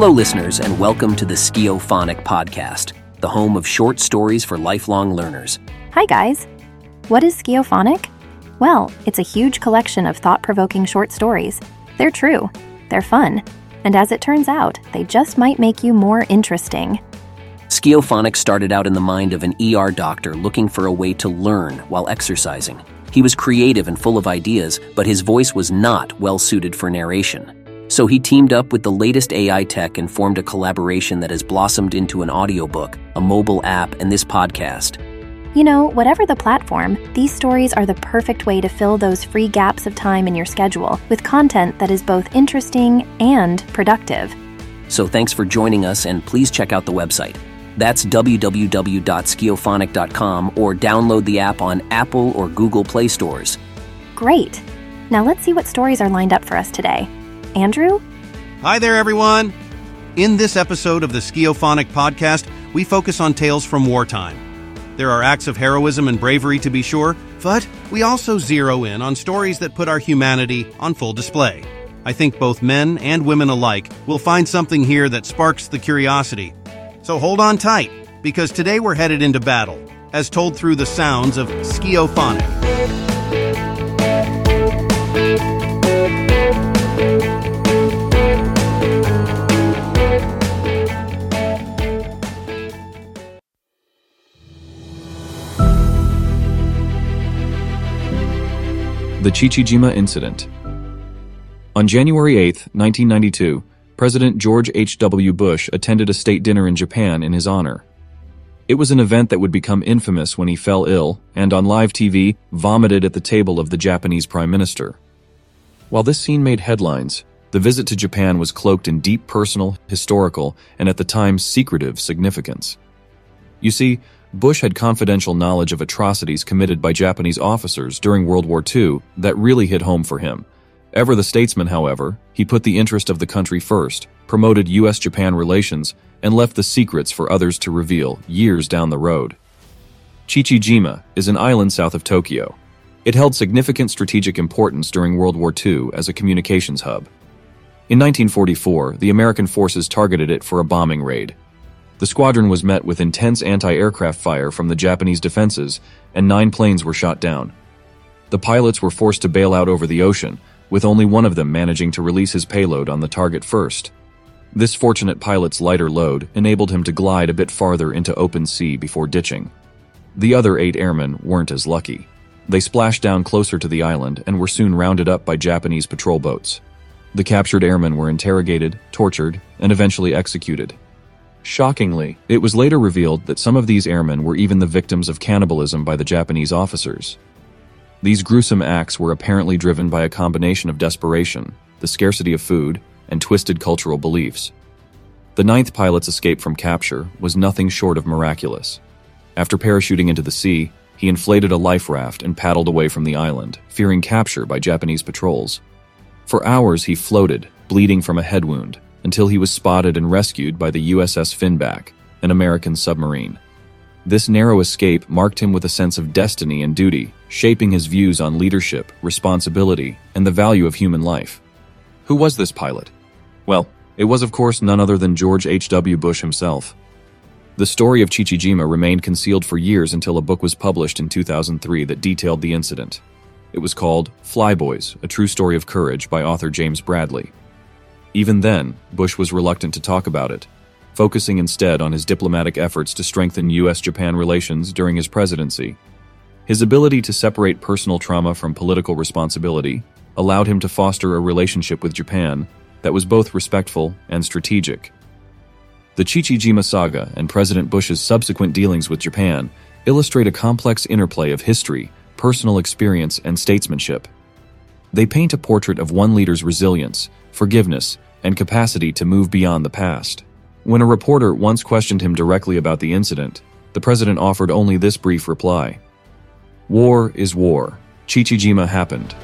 Hello, listeners, and welcome to the Sciophonic Podcast, the home of short stories for lifelong learners. Hi, guys. What is Sciophonic? Well, it's a huge collection of thought provoking short stories. They're true, they're fun, and as it turns out, they just might make you more interesting. Sciophonic started out in the mind of an ER doctor looking for a way to learn while exercising. He was creative and full of ideas, but his voice was not well suited for narration. So he teamed up with the latest AI tech and formed a collaboration that has blossomed into an audiobook, a mobile app, and this podcast. You know, whatever the platform, these stories are the perfect way to fill those free gaps of time in your schedule with content that is both interesting and productive. So thanks for joining us, and please check out the website. That's www.sciophonic.com or download the app on Apple or Google Play stores. Great. Now let's see what stories are lined up for us today. Andrew? Hi there, everyone. In this episode of the Sciophonic podcast, we focus on tales from wartime. There are acts of heroism and bravery to be sure, but we also zero in on stories that put our humanity on full display. I think both men and women alike will find something here that sparks the curiosity. So hold on tight, because today we're headed into battle, as told through the sounds of Sciophonic. The Chichijima Incident. On January 8, 1992, President George H.W. Bush attended a state dinner in Japan in his honor. It was an event that would become infamous when he fell ill and on live TV vomited at the table of the Japanese Prime Minister. While this scene made headlines, the visit to Japan was cloaked in deep personal, historical, and at the time secretive significance. You see, Bush had confidential knowledge of atrocities committed by Japanese officers during World War II that really hit home for him. Ever the statesman, however, he put the interest of the country first, promoted U.S. Japan relations, and left the secrets for others to reveal years down the road. Chichijima is an island south of Tokyo. It held significant strategic importance during World War II as a communications hub. In 1944, the American forces targeted it for a bombing raid, the squadron was met with intense anti-aircraft fire from the Japanese defenses, and nine planes were shot down. The pilots were forced to bail out over the ocean, with only one of them managing to release his payload on the target first. This fortunate pilot's lighter load enabled him to glide a bit farther into open sea before ditching. The other eight airmen weren't as lucky. They splashed down closer to the island and were soon rounded up by Japanese patrol boats. The captured airmen were interrogated, tortured, and eventually executed. Shockingly, it was later revealed that some of these airmen were even the victims of cannibalism by the Japanese officers. These gruesome acts were apparently driven by a combination of desperation, the scarcity of food, and twisted cultural beliefs. The ninth pilot's escape from capture was nothing short of miraculous. After parachuting into the sea, he inflated a life raft and paddled away from the island, fearing capture by Japanese patrols. For hours he floated, bleeding from a head wound, until he was spotted and rescued by the USS Finback, an American submarine. This narrow escape marked him with a sense of destiny and duty, shaping his views on leadership, responsibility, and the value of human life. Who was this pilot? Well, it was of course none other than George H.W. Bush himself. The story of Chichijima remained concealed for years until a book was published in 2003 that detailed the incident. It was called Flyboys, A True Story of Courage by author James Bradley. Even then, Bush was reluctant to talk about it, focusing instead on his diplomatic efforts to strengthen U.S. Japan relations during his presidency. His ability to separate personal trauma from political responsibility allowed him to foster a relationship with Japan that was both respectful and strategic. The Chichijima saga and President Bush's subsequent dealings with Japan illustrate a complex interplay of history, personal experience, and statesmanship. They paint a portrait of one leader's resilience, forgiveness, and capacity to move beyond the past. When a reporter once questioned him directly about the incident, the president offered only this brief reply War is war. Chichijima happened.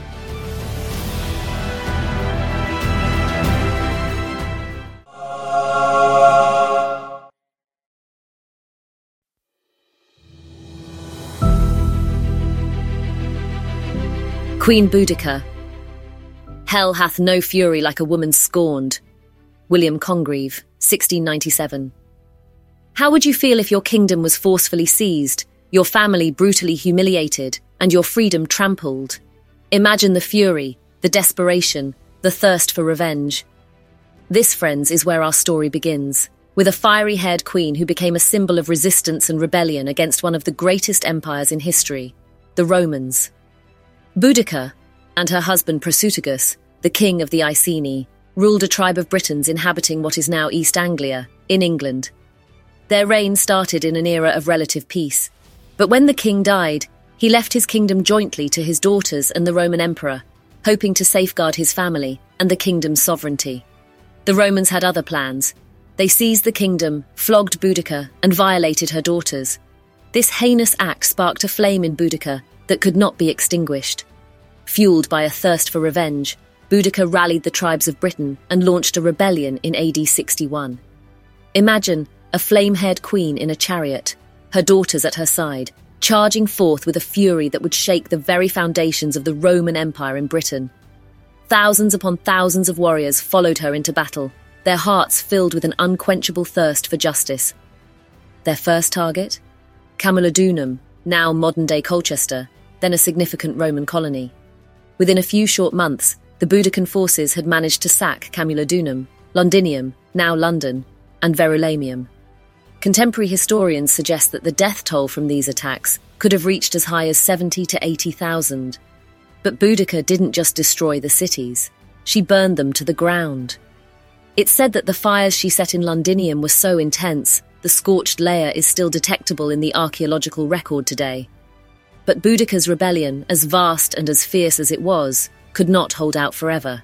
Queen Boudica Hell hath no fury like a woman scorned. William Congreve, 1697. How would you feel if your kingdom was forcefully seized, your family brutally humiliated, and your freedom trampled? Imagine the fury, the desperation, the thirst for revenge. This, friends, is where our story begins, with a fiery haired queen who became a symbol of resistance and rebellion against one of the greatest empires in history, the Romans. Boudica, and her husband Prasutagus, the king of the Iceni, ruled a tribe of Britons inhabiting what is now East Anglia, in England. Their reign started in an era of relative peace, but when the king died, he left his kingdom jointly to his daughters and the Roman emperor, hoping to safeguard his family and the kingdom's sovereignty. The Romans had other plans. They seized the kingdom, flogged Boudica, and violated her daughters. This heinous act sparked a flame in Boudica that could not be extinguished. Fueled by a thirst for revenge, Boudica rallied the tribes of Britain and launched a rebellion in AD 61. Imagine a flame haired queen in a chariot, her daughters at her side, charging forth with a fury that would shake the very foundations of the Roman Empire in Britain. Thousands upon thousands of warriors followed her into battle, their hearts filled with an unquenchable thirst for justice. Their first target? Camulodunum, now modern day Colchester, then a significant Roman colony. Within a few short months, the Boudican forces had managed to sack Camulodunum, Londinium, now London, and Verulamium. Contemporary historians suggest that the death toll from these attacks could have reached as high as 70 to 80,000. But Boudica didn't just destroy the cities, she burned them to the ground. It's said that the fires she set in Londinium were so intense, the scorched layer is still detectable in the archaeological record today. But Boudica's rebellion, as vast and as fierce as it was, could not hold out forever.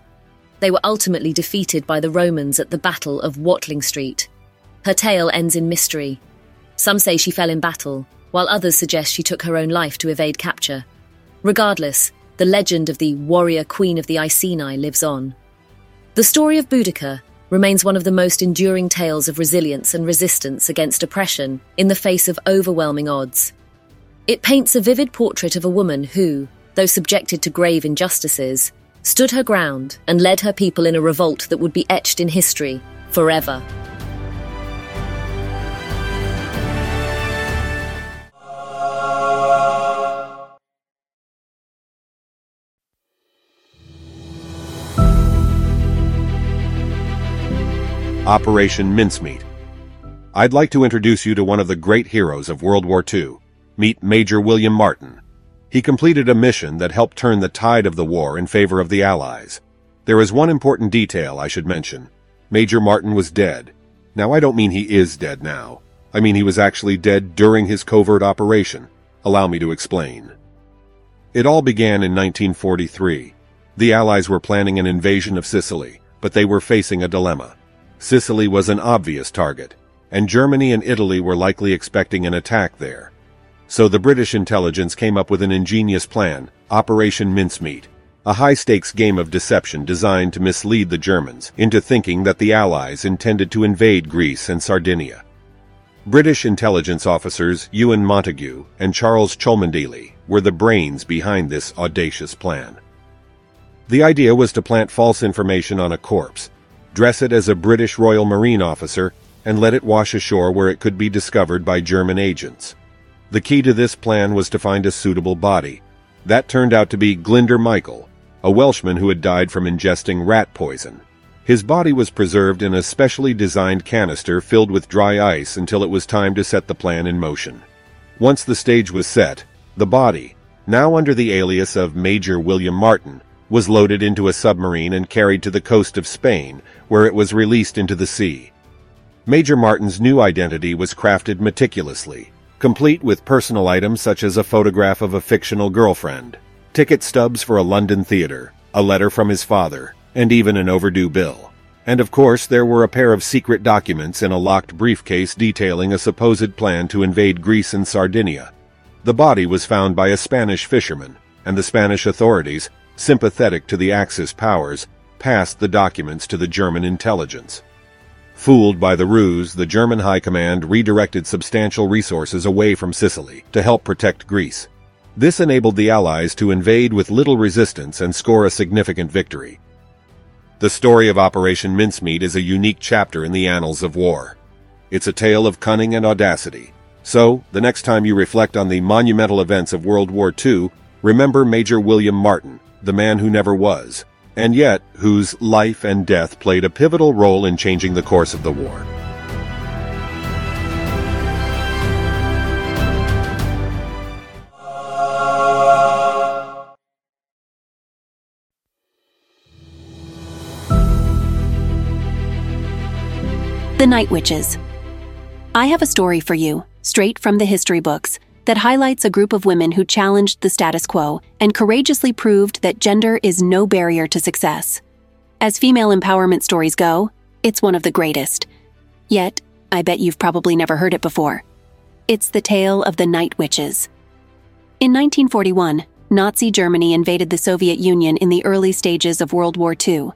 They were ultimately defeated by the Romans at the Battle of Watling Street, her tale ends in mystery. Some say she fell in battle, while others suggest she took her own life to evade capture. Regardless, the legend of the warrior queen of the Iceni lives on. The story of Boudica remains one of the most enduring tales of resilience and resistance against oppression in the face of overwhelming odds. It paints a vivid portrait of a woman who, though subjected to grave injustices, stood her ground and led her people in a revolt that would be etched in history forever. Operation Mincemeat. I'd like to introduce you to one of the great heroes of World War II. Meet Major William Martin. He completed a mission that helped turn the tide of the war in favor of the Allies. There is one important detail I should mention. Major Martin was dead. Now I don't mean he is dead now. I mean he was actually dead during his covert operation. Allow me to explain. It all began in 1943. The Allies were planning an invasion of Sicily, but they were facing a dilemma. Sicily was an obvious target, and Germany and Italy were likely expecting an attack there. So the British intelligence came up with an ingenious plan, Operation Mincemeat, a high-stakes game of deception designed to mislead the Germans into thinking that the Allies intended to invade Greece and Sardinia. British intelligence officers Ewan Montagu and Charles Cholmondeley were the brains behind this audacious plan. The idea was to plant false information on a corpse dress it as a British Royal Marine officer, and let it wash ashore where it could be discovered by German agents. The key to this plan was to find a suitable body. That turned out to be Glyndwr Michael, a Welshman who had died from ingesting rat poison. His body was preserved in a specially designed canister filled with dry ice until it was time to set the plan in motion. Once the stage was set, the body, now under the alias of Major William Martin, was loaded into a submarine and carried to the coast of Spain, where it was released into the sea. Major Martin's new identity was crafted meticulously, complete with personal items such as a photograph of a fictional girlfriend, ticket stubs for a London theater, a letter from his father, and even an overdue bill. And of course, there were a pair of secret documents in a locked briefcase detailing a supposed plan to invade Greece and Sardinia. The body was found by a Spanish fisherman, and the Spanish authorities sympathetic to the Axis powers, passed the documents to the German intelligence. Fooled by the ruse, the German High Command redirected substantial resources away from Sicily to help protect Greece. This enabled the Allies to invade with little resistance and score a significant victory. The story of Operation Mincemeat is a unique chapter in the annals of war. It's a tale of cunning and audacity. So, the next time you reflect on the monumental events of World War II, remember Major William Martin, the man who never was, and yet whose life and death played a pivotal role in changing the course of the war. The Night Witches. I have a story for you, straight from the history books, that highlights a group of women who challenged the status quo and courageously proved that gender is no barrier to success. As female empowerment stories go, it's one of the greatest. Yet, I bet you've probably never heard it before. It's the tale of the Night Witches. In 1941, Nazi Germany invaded the Soviet Union in the early stages of World War II.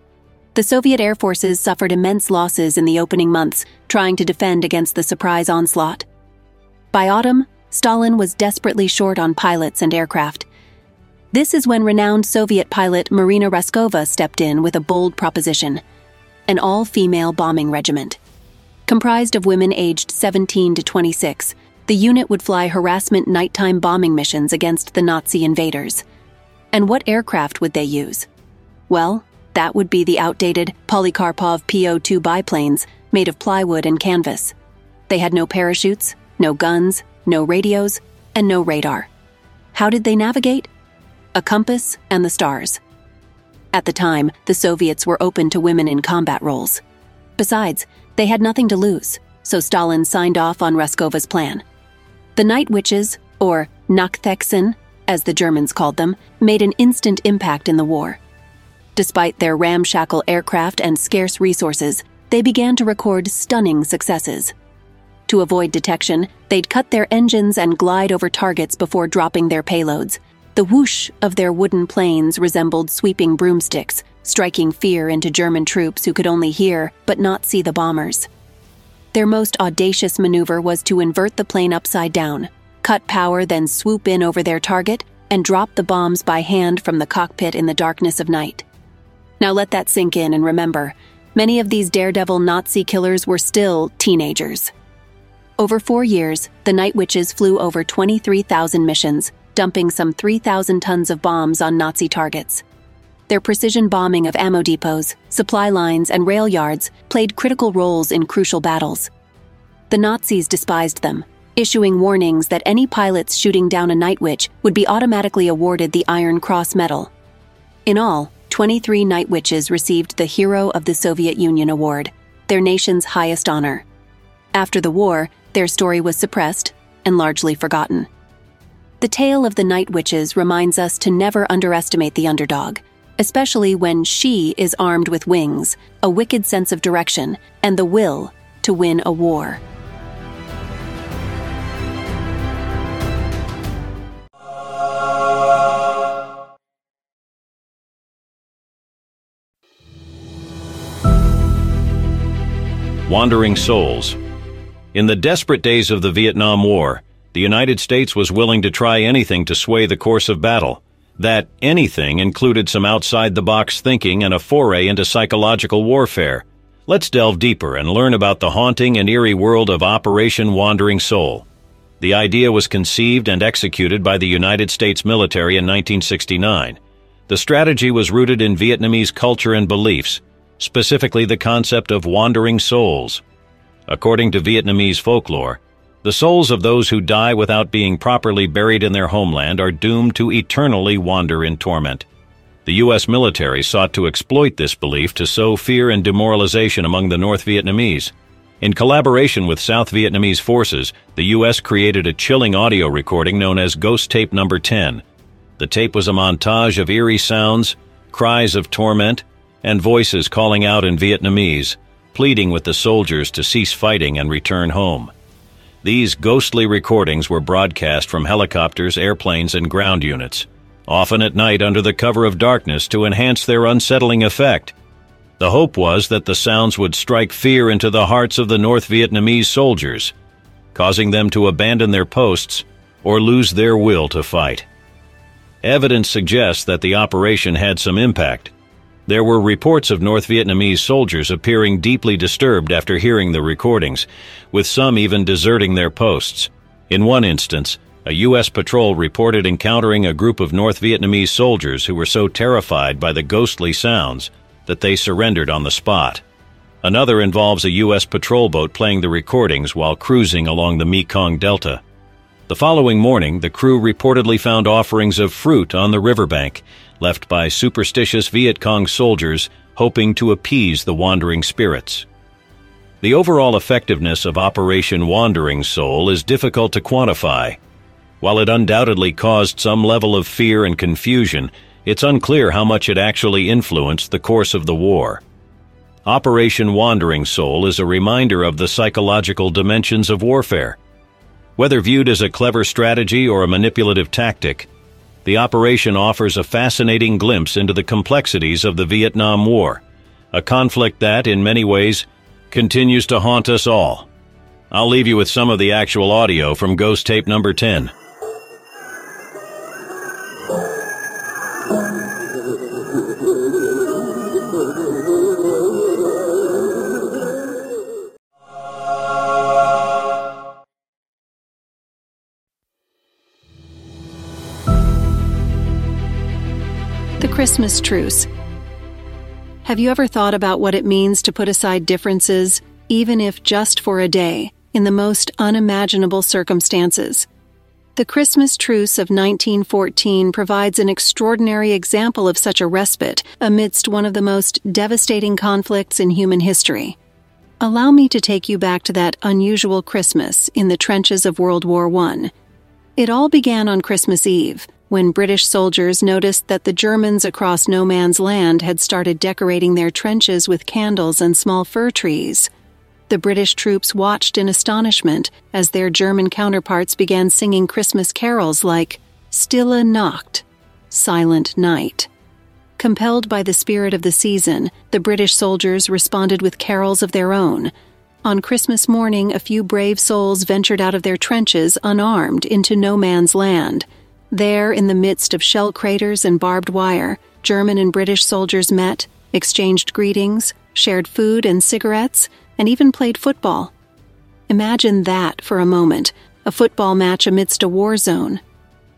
The Soviet air forces suffered immense losses in the opening months, trying to defend against the surprise onslaught. By autumn, Stalin was desperately short on pilots and aircraft. This is when renowned Soviet pilot Marina Raskova stepped in with a bold proposition an all female bombing regiment. Comprised of women aged 17 to 26, the unit would fly harassment nighttime bombing missions against the Nazi invaders. And what aircraft would they use? Well, that would be the outdated Polikarpov Po 2 biplanes made of plywood and canvas. They had no parachutes, no guns, no radios, and no radar. How did they navigate? A compass and the stars. At the time, the Soviets were open to women in combat roles. Besides, they had nothing to lose, so Stalin signed off on Raskova's plan. The Night Witches, or Nachthexen, as the Germans called them, made an instant impact in the war. Despite their ramshackle aircraft and scarce resources, they began to record stunning successes. To avoid detection, they'd cut their engines and glide over targets before dropping their payloads. The whoosh of their wooden planes resembled sweeping broomsticks, striking fear into German troops who could only hear but not see the bombers. Their most audacious maneuver was to invert the plane upside down, cut power, then swoop in over their target and drop the bombs by hand from the cockpit in the darkness of night. Now let that sink in and remember, many of these daredevil Nazi killers were still teenagers. Over four years, the Night Witches flew over 23,000 missions, dumping some 3,000 tons of bombs on Nazi targets. Their precision bombing of ammo depots, supply lines, and rail yards played critical roles in crucial battles. The Nazis despised them, issuing warnings that any pilots shooting down a Night Witch would be automatically awarded the Iron Cross Medal. In all, 23 Night Witches received the Hero of the Soviet Union Award, their nation's highest honor. After the war, their story was suppressed and largely forgotten. The tale of the Night Witches reminds us to never underestimate the underdog, especially when she is armed with wings, a wicked sense of direction, and the will to win a war. Wandering Souls in the desperate days of the Vietnam War, the United States was willing to try anything to sway the course of battle. That anything included some outside the box thinking and a foray into psychological warfare. Let's delve deeper and learn about the haunting and eerie world of Operation Wandering Soul. The idea was conceived and executed by the United States military in 1969. The strategy was rooted in Vietnamese culture and beliefs, specifically the concept of wandering souls. According to Vietnamese folklore, the souls of those who die without being properly buried in their homeland are doomed to eternally wander in torment. The U.S. military sought to exploit this belief to sow fear and demoralization among the North Vietnamese. In collaboration with South Vietnamese forces, the U.S. created a chilling audio recording known as Ghost Tape Number 10. The tape was a montage of eerie sounds, cries of torment, and voices calling out in Vietnamese, pleading with the soldiers to cease fighting and return home. These ghostly recordings were broadcast from helicopters, airplanes, and ground units, often at night under the cover of darkness to enhance their unsettling effect. The hope was that the sounds would strike fear into the hearts of the North Vietnamese soldiers, causing them to abandon their posts or lose their will to fight. Evidence suggests that the operation had some impact. There were reports of North Vietnamese soldiers appearing deeply disturbed after hearing the recordings, with some even deserting their posts. In one instance, a U.S. patrol reported encountering a group of North Vietnamese soldiers who were so terrified by the ghostly sounds that they surrendered on the spot. Another involves a U.S. patrol boat playing the recordings while cruising along the Mekong Delta. The following morning, the crew reportedly found offerings of fruit on the riverbank, left by superstitious Viet Cong soldiers hoping to appease the wandering spirits. The overall effectiveness of Operation Wandering Soul is difficult to quantify. While it undoubtedly caused some level of fear and confusion, it's unclear how much it actually influenced the course of the war. Operation Wandering Soul is a reminder of the psychological dimensions of warfare. Whether viewed as a clever strategy or a manipulative tactic, the operation offers a fascinating glimpse into the complexities of the Vietnam War, a conflict that, in many ways, continues to haunt us all. I'll leave you with some of the actual audio from Ghost Tape number 10. Christmas Truce. Have you ever thought about what it means to put aside differences, even if just for a day, in the most unimaginable circumstances? The Christmas Truce of 1914 provides an extraordinary example of such a respite amidst one of the most devastating conflicts in human history. Allow me to take you back to that unusual Christmas in the trenches of World War I. It all began on Christmas Eve when British soldiers noticed that the Germans across no man's land had started decorating their trenches with candles and small fir trees. The British troops watched in astonishment as their German counterparts began singing Christmas carols like Stille Nacht, Silent Night. Compelled by the spirit of the season, the British soldiers responded with carols of their own. On Christmas morning, a few brave souls ventured out of their trenches unarmed into no man's land. There, in the midst of shell craters and barbed wire, German and British soldiers met, exchanged greetings, shared food and cigarettes, and even played football. Imagine that for a moment a football match amidst a war zone.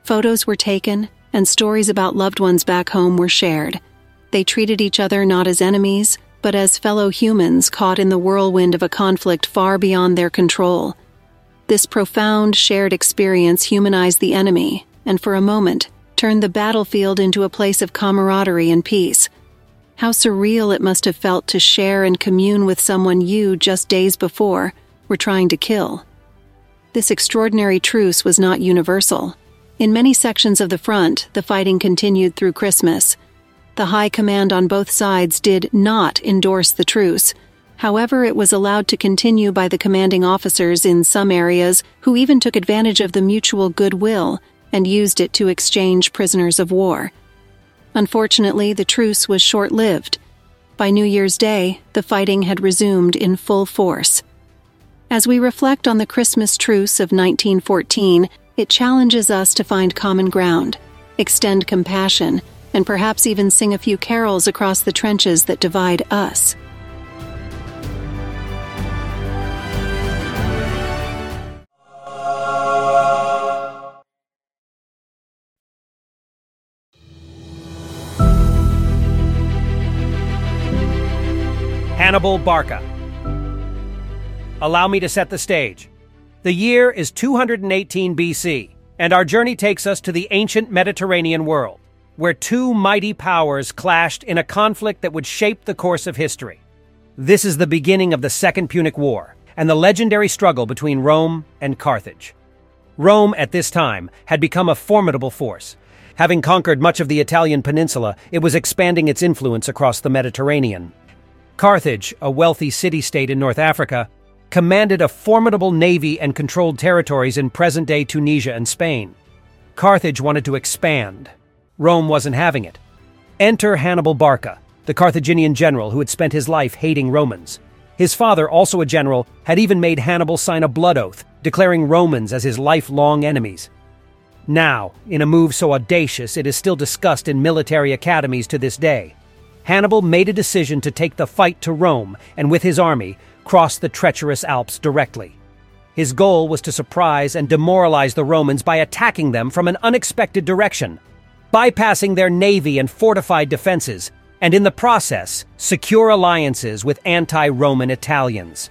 Photos were taken, and stories about loved ones back home were shared. They treated each other not as enemies, but as fellow humans caught in the whirlwind of a conflict far beyond their control. This profound shared experience humanized the enemy and for a moment turned the battlefield into a place of camaraderie and peace. How surreal it must have felt to share and commune with someone you, just days before, were trying to kill. This extraordinary truce was not universal. In many sections of the front, the fighting continued through Christmas. The high command on both sides did not endorse the truce. However, it was allowed to continue by the commanding officers in some areas who even took advantage of the mutual goodwill and used it to exchange prisoners of war. Unfortunately, the truce was short lived. By New Year's Day, the fighting had resumed in full force. As we reflect on the Christmas truce of 1914, it challenges us to find common ground, extend compassion, and perhaps even sing a few carols across the trenches that divide us. Hannibal Barca. Allow me to set the stage. The year is 218 BC, and our journey takes us to the ancient Mediterranean world, where two mighty powers clashed in a conflict that would shape the course of history. This is the beginning of the Second Punic War and the legendary struggle between Rome and Carthage. Rome, at this time, had become a formidable force. Having conquered much of the Italian peninsula, it was expanding its influence across the Mediterranean. Carthage, a wealthy city state in North Africa, commanded a formidable navy and controlled territories in present day Tunisia and Spain. Carthage wanted to expand. Rome wasn't having it. Enter Hannibal Barca, the Carthaginian general who had spent his life hating Romans. His father, also a general, had even made Hannibal sign a blood oath, declaring Romans as his lifelong enemies. Now, in a move so audacious it is still discussed in military academies to this day, Hannibal made a decision to take the fight to Rome and, with his army, cross the treacherous Alps directly. His goal was to surprise and demoralize the Romans by attacking them from an unexpected direction, bypassing their navy and fortified defenses, and in the process, secure alliances with anti Roman Italians.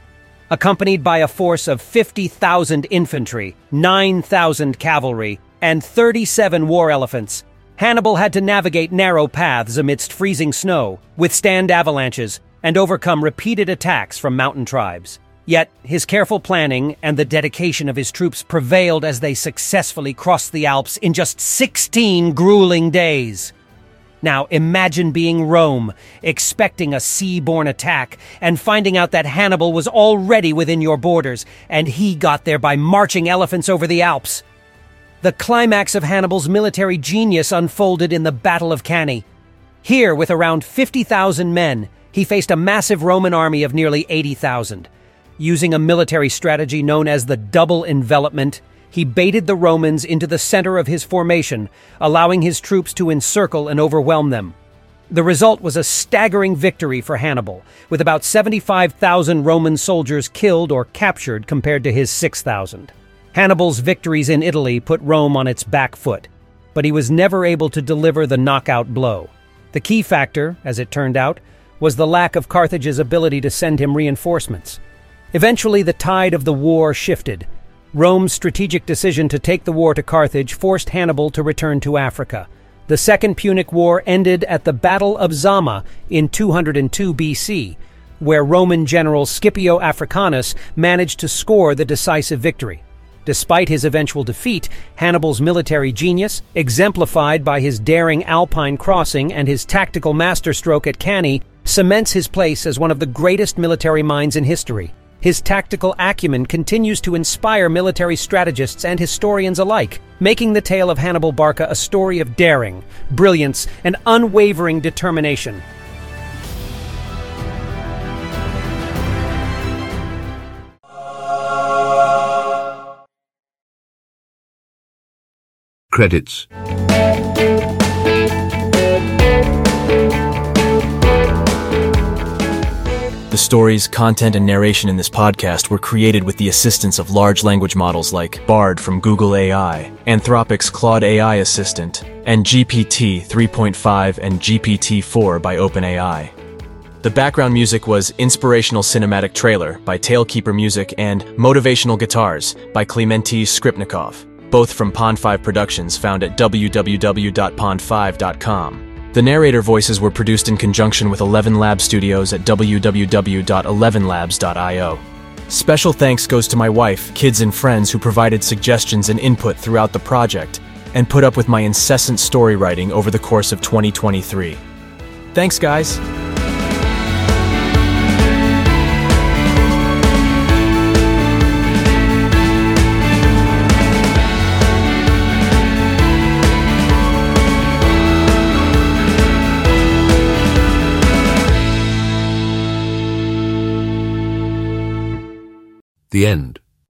Accompanied by a force of 50,000 infantry, 9,000 cavalry, and 37 war elephants, Hannibal had to navigate narrow paths amidst freezing snow, withstand avalanches, and overcome repeated attacks from mountain tribes. Yet, his careful planning and the dedication of his troops prevailed as they successfully crossed the Alps in just 16 grueling days. Now, imagine being Rome, expecting a sea-borne attack, and finding out that Hannibal was already within your borders, and he got there by marching elephants over the Alps. The climax of Hannibal's military genius unfolded in the Battle of Cannae. Here, with around 50,000 men, he faced a massive Roman army of nearly 80,000. Using a military strategy known as the double envelopment, he baited the Romans into the center of his formation, allowing his troops to encircle and overwhelm them. The result was a staggering victory for Hannibal, with about 75,000 Roman soldiers killed or captured compared to his 6,000. Hannibal's victories in Italy put Rome on its back foot, but he was never able to deliver the knockout blow. The key factor, as it turned out, was the lack of Carthage's ability to send him reinforcements. Eventually, the tide of the war shifted. Rome's strategic decision to take the war to Carthage forced Hannibal to return to Africa. The Second Punic War ended at the Battle of Zama in 202 BC, where Roman general Scipio Africanus managed to score the decisive victory. Despite his eventual defeat, Hannibal's military genius, exemplified by his daring Alpine crossing and his tactical masterstroke at Cannae, cements his place as one of the greatest military minds in history. His tactical acumen continues to inspire military strategists and historians alike, making the tale of Hannibal Barca a story of daring, brilliance, and unwavering determination. Credits The stories, content, and narration in this podcast were created with the assistance of large language models like Bard from Google AI, Anthropic's Claude AI Assistant, and GPT 3.5 and GPT 4 by OpenAI. The background music was Inspirational Cinematic Trailer by Tailkeeper Music and Motivational Guitars by Clementi Skripnikov both from Pond5 Productions found at www.pond5.com. The narrator voices were produced in conjunction with 11 Lab Studios at www.11labs.io. Special thanks goes to my wife, kids, and friends who provided suggestions and input throughout the project and put up with my incessant story writing over the course of 2023. Thanks, guys. The end.